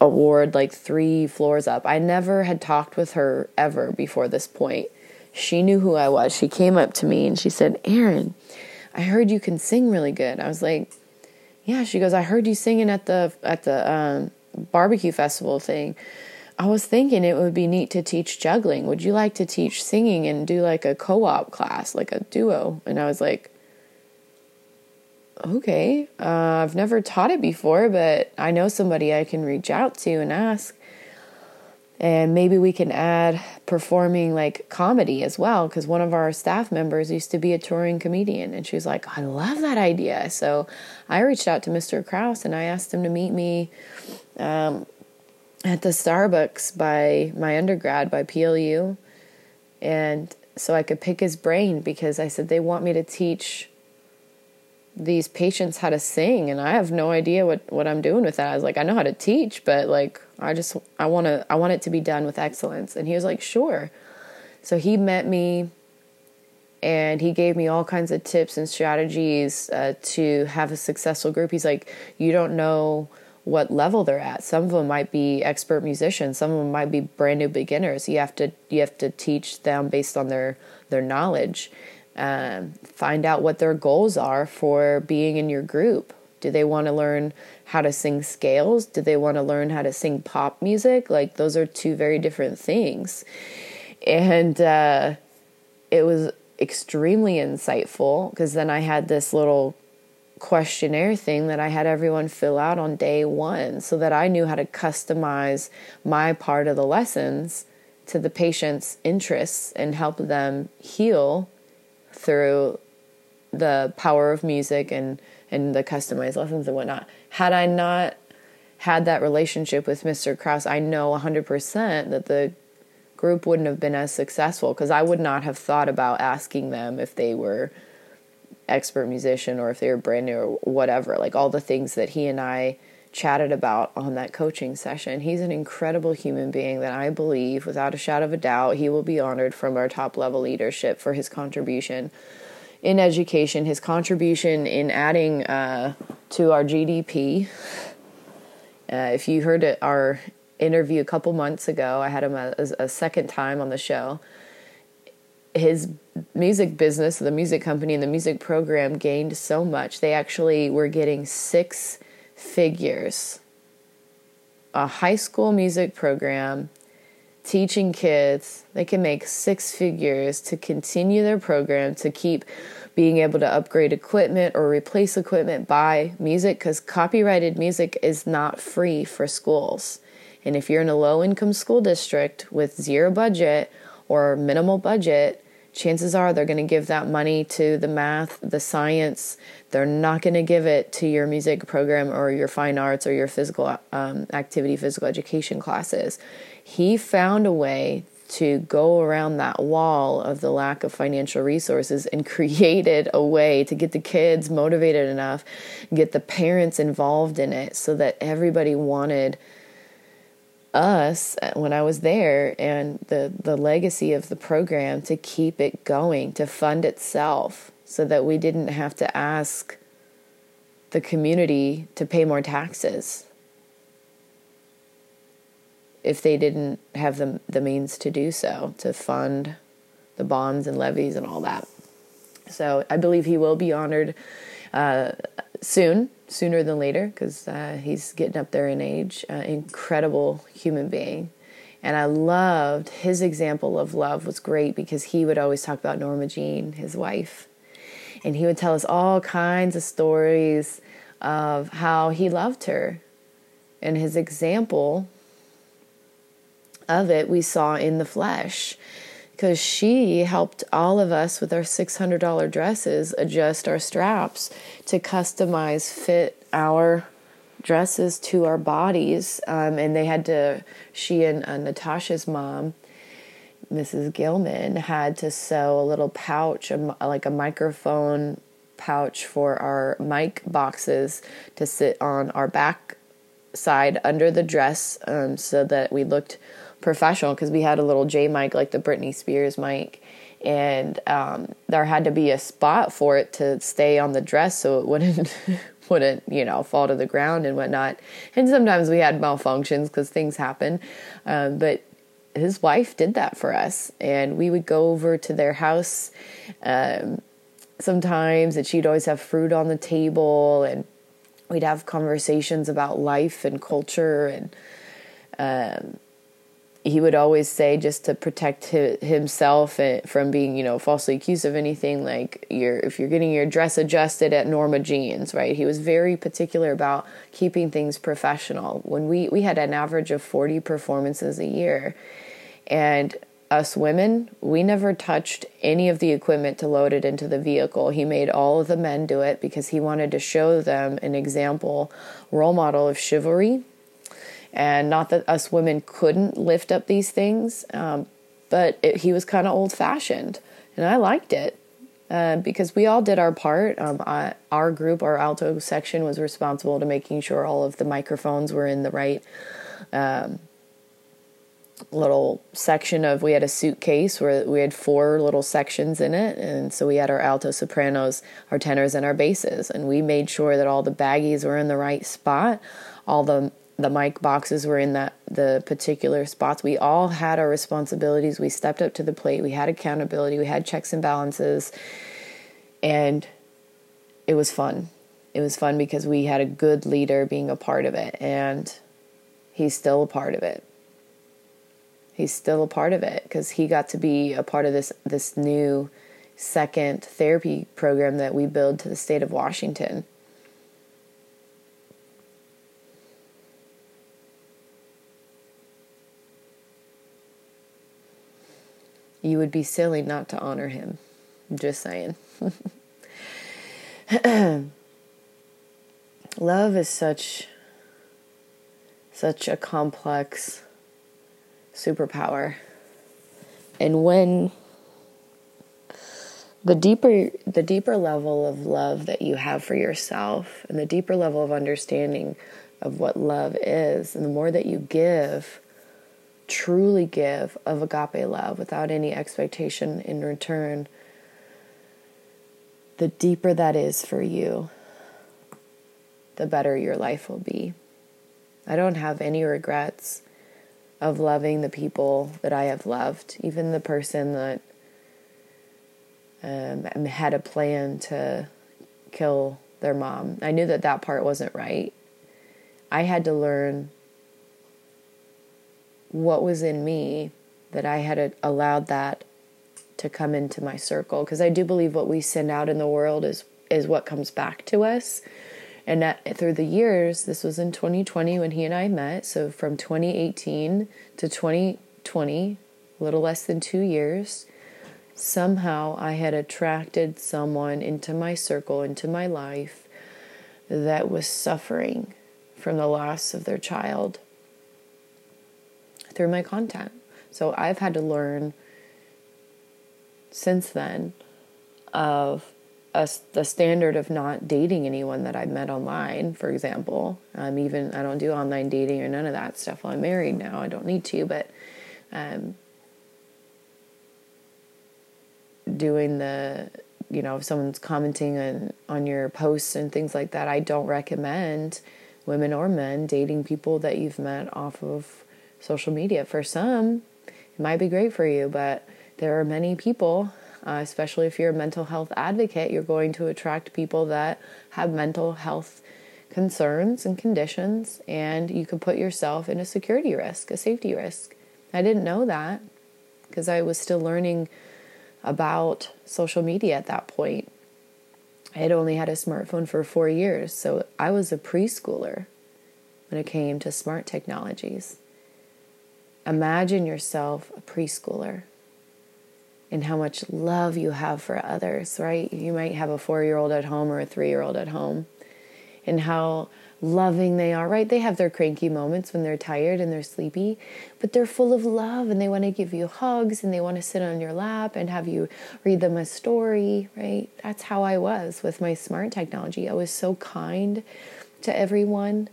a ward like three floors up i never had talked with her ever before this point she knew who i was she came up to me and she said Erin, i heard you can sing really good i was like yeah, she goes, I heard you singing at the at the um, barbecue festival thing. I was thinking it would be neat to teach juggling. Would you like to teach singing and do like a co-op class, like a duo? And I was like, okay, uh, I've never taught it before, but I know somebody I can reach out to and ask and maybe we can add performing like comedy as well because one of our staff members used to be a touring comedian and she was like i love that idea. So i reached out to mr kraus and i asked him to meet me um, at the starbucks by my undergrad by plu and so i could pick his brain because i said they want me to teach these patients how to sing and I have no idea what what I'm doing with that. I was like I know how to teach, but like I just I want to I want it to be done with excellence. And he was like, "Sure." So he met me and he gave me all kinds of tips and strategies uh, to have a successful group. He's like, "You don't know what level they're at. Some of them might be expert musicians, some of them might be brand new beginners. You have to you have to teach them based on their their knowledge." Um, find out what their goals are for being in your group. Do they want to learn how to sing scales? Do they want to learn how to sing pop music? Like, those are two very different things. And uh, it was extremely insightful because then I had this little questionnaire thing that I had everyone fill out on day one so that I knew how to customize my part of the lessons to the patient's interests and help them heal through the power of music and and the customized lessons and whatnot. Had I not had that relationship with Mr. Kraus, I know 100% that the group wouldn't have been as successful because I would not have thought about asking them if they were expert musician or if they were brand new or whatever. Like all the things that he and I chatted about on that coaching session. He's an incredible human being that I believe, without a shadow of a doubt, he will be honored from our top level leadership for his contribution in education, his contribution in adding uh, to our GDP. Uh, if you heard our interview a couple months ago, I had him a, a second time on the show. His music business, the music company, and the music program gained so much. They actually were getting six figures. A high school music program teaching kids, they can make six figures to continue their program, to keep being able to upgrade equipment or replace equipment, buy music, because copyrighted music is not free for schools. And if you're in a low income school district with zero budget or minimal budget, chances are they're going to give that money to the math, the science. They're not going to give it to your music program or your fine arts or your physical um, activity, physical education classes he found a way to go around that wall of the lack of financial resources and created a way to get the kids motivated enough, get the parents involved in it so that everybody wanted us when I was there and the the legacy of the program to keep it going, to fund itself so that we didn't have to ask the community to pay more taxes if they didn't have the, the means to do so, to fund the bonds and levies and all that. So I believe he will be honored uh, soon, sooner than later, because uh, he's getting up there in age. Uh, incredible human being. And I loved his example of love was great because he would always talk about Norma Jean, his wife. And he would tell us all kinds of stories of how he loved her. And his example of it we saw in the flesh because she helped all of us with our $600 dresses adjust our straps to customize fit our dresses to our bodies. Um, and they had to she and uh, natasha's mom mrs gilman had to sew a little pouch like a microphone pouch for our mic boxes to sit on our back side under the dress um, so that we looked professional because we had a little J mic like the Britney Spears mic, and um, there had to be a spot for it to stay on the dress so it wouldn't wouldn't you know fall to the ground and whatnot. And sometimes we had malfunctions because things happen, um, but his wife did that for us, and we would go over to their house. Um, sometimes and she'd always have fruit on the table and we'd have conversations about life and culture and um, he would always say just to protect himself from being you know falsely accused of anything like if you're getting your dress adjusted at norma jeans right? He was very particular about keeping things professional. When we we had an average of 40 performances a year and us women we never touched any of the equipment to load it into the vehicle. He made all of the men do it because he wanted to show them an example role model of chivalry and not that us women couldn't lift up these things, um, but it, he was kind of old fashioned, and I liked it. Uh, because we all did our part. Um, I, our group, our alto section, was responsible to making sure all of the microphones were in the right um, little section of. We had a suitcase where we had four little sections in it, and so we had our alto, sopranos, our tenors, and our basses, and we made sure that all the baggies were in the right spot. All the the mic boxes were in that the particular spots. We all had our responsibilities. We stepped up to the plate. We had accountability. We had checks and balances, and it was fun. It was fun because we had a good leader being a part of it, and he's still a part of it. He's still a part of it because he got to be a part of this this new second therapy program that we build to the state of Washington You would be silly not to honor him. I'm just saying. love is such such a complex superpower. And when the deeper the deeper level of love that you have for yourself and the deeper level of understanding of what love is and the more that you give truly give of agape love without any expectation in return the deeper that is for you the better your life will be i don't have any regrets of loving the people that i have loved even the person that um, had a plan to kill their mom. I knew that that part wasn't right. I had to learn what was in me that I had allowed that to come into my circle because I do believe what we send out in the world is is what comes back to us. And that through the years, this was in 2020 when he and I met. So from 2018 to 2020, a little less than two years, somehow I had attracted someone into my circle, into my life, that was suffering from the loss of their child through my content. So I've had to learn since then of a, the standard of not dating anyone that I've met online, for example. Um, even I don't do online dating or none of that stuff. Well, I'm married now. I don't need to, but um, doing the you know if someone's commenting on on your posts and things like that i don't recommend women or men dating people that you've met off of social media for some it might be great for you but there are many people uh, especially if you're a mental health advocate you're going to attract people that have mental health concerns and conditions and you could put yourself in a security risk a safety risk i didn't know that because i was still learning about social media at that point. I had only had a smartphone for four years, so I was a preschooler when it came to smart technologies. Imagine yourself a preschooler and how much love you have for others, right? You might have a four year old at home or a three year old at home, and how loving they are, right? They have their cranky moments when they're tired and they're sleepy, but they're full of love and they want to give you hugs and they want to sit on your lap and have you read them a story, right? That's how I was with my smart technology. I was so kind to everyone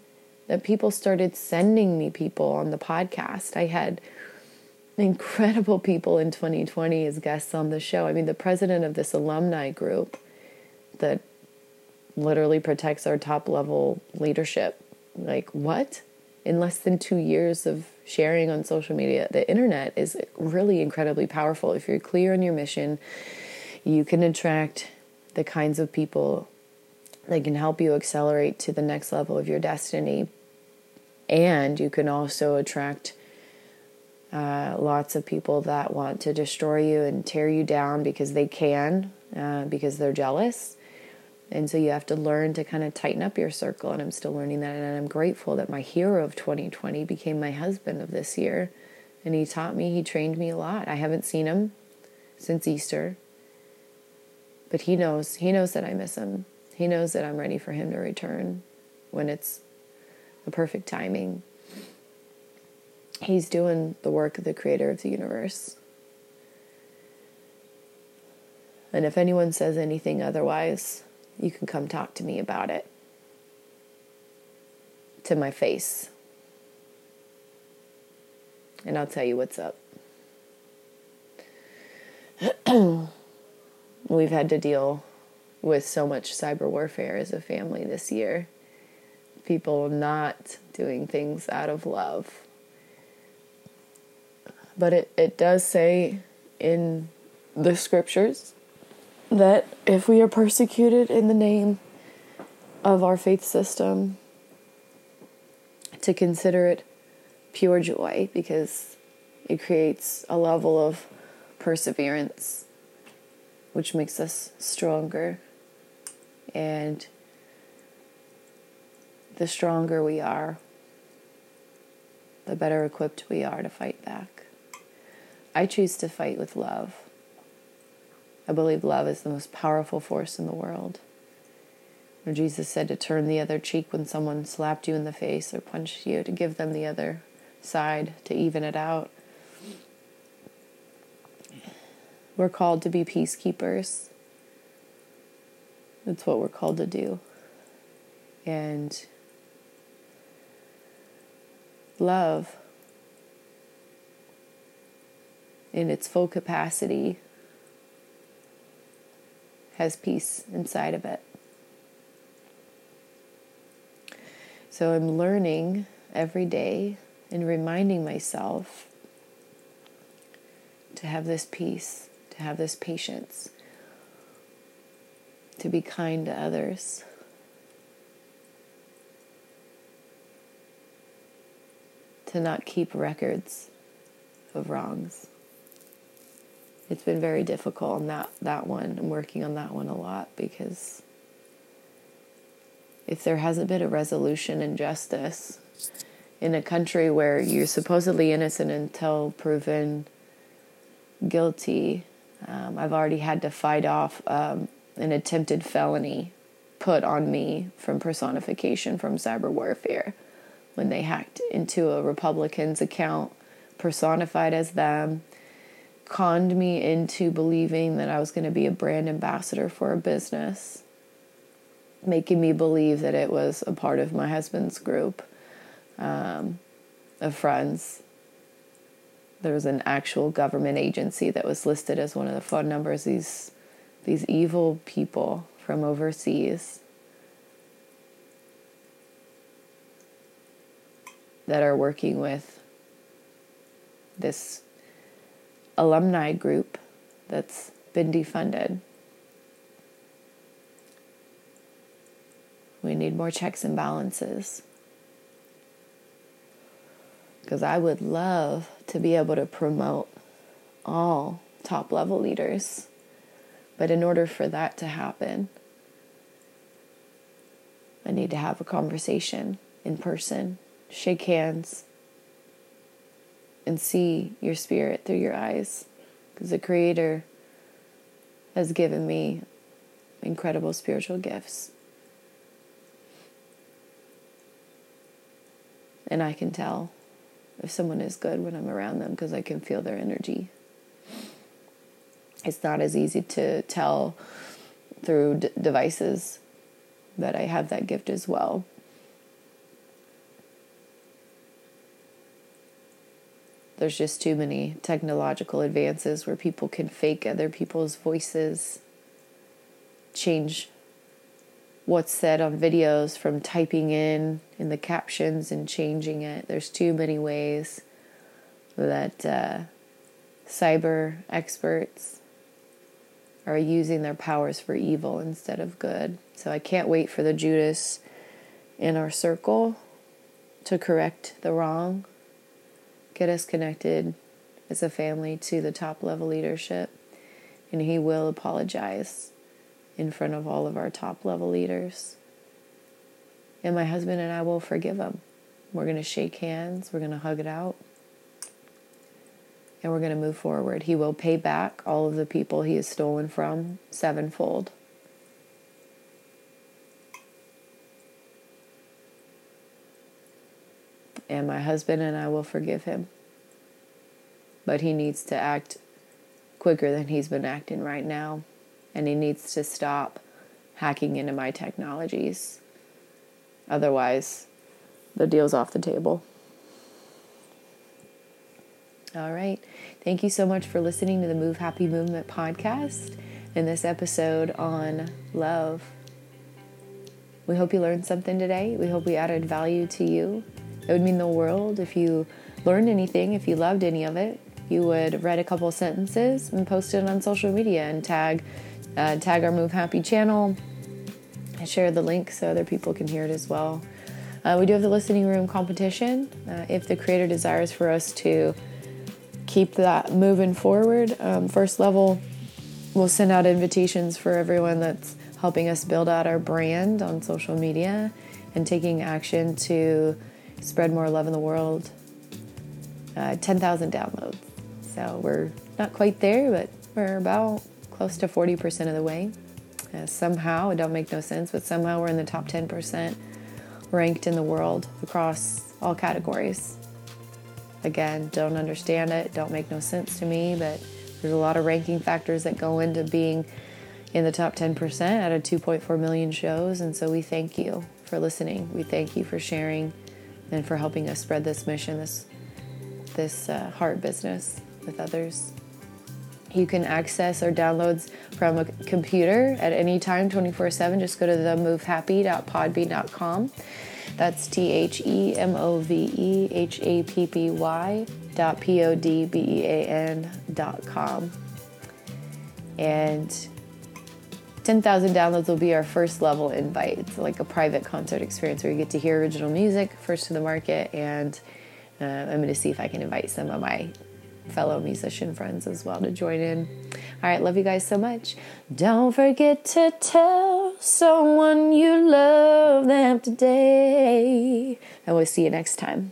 that people started sending me people on the podcast. I had incredible people in 2020 as guests on the show. I mean, the president of this alumni group that literally protects our top level leadership. Like, what? In less than two years of sharing on social media, the internet is really incredibly powerful. If you're clear on your mission, you can attract the kinds of people that can help you accelerate to the next level of your destiny. And you can also attract uh, lots of people that want to destroy you and tear you down because they can, uh, because they're jealous and so you have to learn to kind of tighten up your circle. And I'm still learning that. And I'm grateful that my hero of 2020 became my husband of this year. And he taught me, he trained me a lot. I haven't seen him since Easter. But he knows, he knows that I miss him. He knows that I'm ready for him to return when it's the perfect timing. He's doing the work of the creator of the universe. And if anyone says anything otherwise, you can come talk to me about it to my face. And I'll tell you what's up. We've had to deal with so much cyber warfare as a family this year. People not doing things out of love. But it, it does say in the scriptures that if we are persecuted in the name of our faith system, to consider it pure joy because it creates a level of perseverance which makes us stronger. And the stronger we are, the better equipped we are to fight back. I choose to fight with love. I believe love is the most powerful force in the world. Or Jesus said to turn the other cheek when someone slapped you in the face or punched you, to give them the other side, to even it out. We're called to be peacekeepers. That's what we're called to do. And love in its full capacity has peace inside of it. So I'm learning every day and reminding myself to have this peace, to have this patience, to be kind to others. To not keep records of wrongs. It's been very difficult on that, that one. I'm working on that one a lot because if there hasn't been a resolution and justice in a country where you're supposedly innocent until proven guilty, um, I've already had to fight off um, an attempted felony put on me from personification from cyber warfare when they hacked into a Republican's account, personified as them, conned me into believing that I was going to be a brand ambassador for a business making me believe that it was a part of my husband's group um, of friends. There was an actual government agency that was listed as one of the phone numbers. These these evil people from overseas that are working with this alumni group that's been defunded. We need more checks and balances. Because I would love to be able to promote all top level leaders. But in order for that to happen, I need to have a conversation in person, shake hands, and see your spirit through your eyes. Because the Creator has given me incredible spiritual gifts. And I can tell if someone is good when I'm around them because I can feel their energy. It's not as easy to tell through d- devices, that I have that gift as well. There's just too many technological advances where people can fake other people's voices, change what's said on videos from typing in in the captions and changing it. There's too many ways that uh, cyber experts are using their powers for evil instead of good. So I can't wait for the Judas in our circle to correct the wrong, get us connected as a family to the top level leadership, and he will apologize in front of all of our top level leaders. And my husband and I will forgive him. We're going to shake hands, we're going to hug it out, and we're going to move forward. He will pay back all of the people he has stolen from sevenfold. And my husband and I will forgive him. But he needs to act quicker than he's been acting right now and he needs to stop hacking into my technologies. Otherwise, the deal's off the table. All right. Thank you so much for listening to the Move Happy Movement podcast in this episode on love. We hope you learned something today. We hope we added value to you. It would mean the world if you learned anything, if you loved any of it. You would write a couple sentences and post it on social media and tag uh, tag our Move Happy channel. I share the link so other people can hear it as well. Uh, we do have the listening room competition. Uh, if the creator desires for us to keep that moving forward, um, first level, we'll send out invitations for everyone that's helping us build out our brand on social media and taking action to spread more love in the world. Uh, 10,000 downloads. So we're not quite there, but we're about close to 40% of the way. Uh, somehow, it don't make no sense, but somehow we're in the top 10% ranked in the world across all categories. Again, don't understand it, don't make no sense to me, but there's a lot of ranking factors that go into being in the top 10% out of 2.4 million shows. And so we thank you for listening. We thank you for sharing and for helping us spread this mission, this, this uh, heart business with others. You can access our downloads from a computer at any time, 24 7. Just go to themovehappy.podbean.com. That's T H E M O V E H A P P Y dot P O D B E A N dot com. And 10,000 downloads will be our first level invite. It's like a private concert experience where you get to hear original music first to the market. And uh, I'm going to see if I can invite some of my fellow musician friends as well to join in. All right, love you guys so much. Don't forget to tell someone you love them today. And we'll see you next time.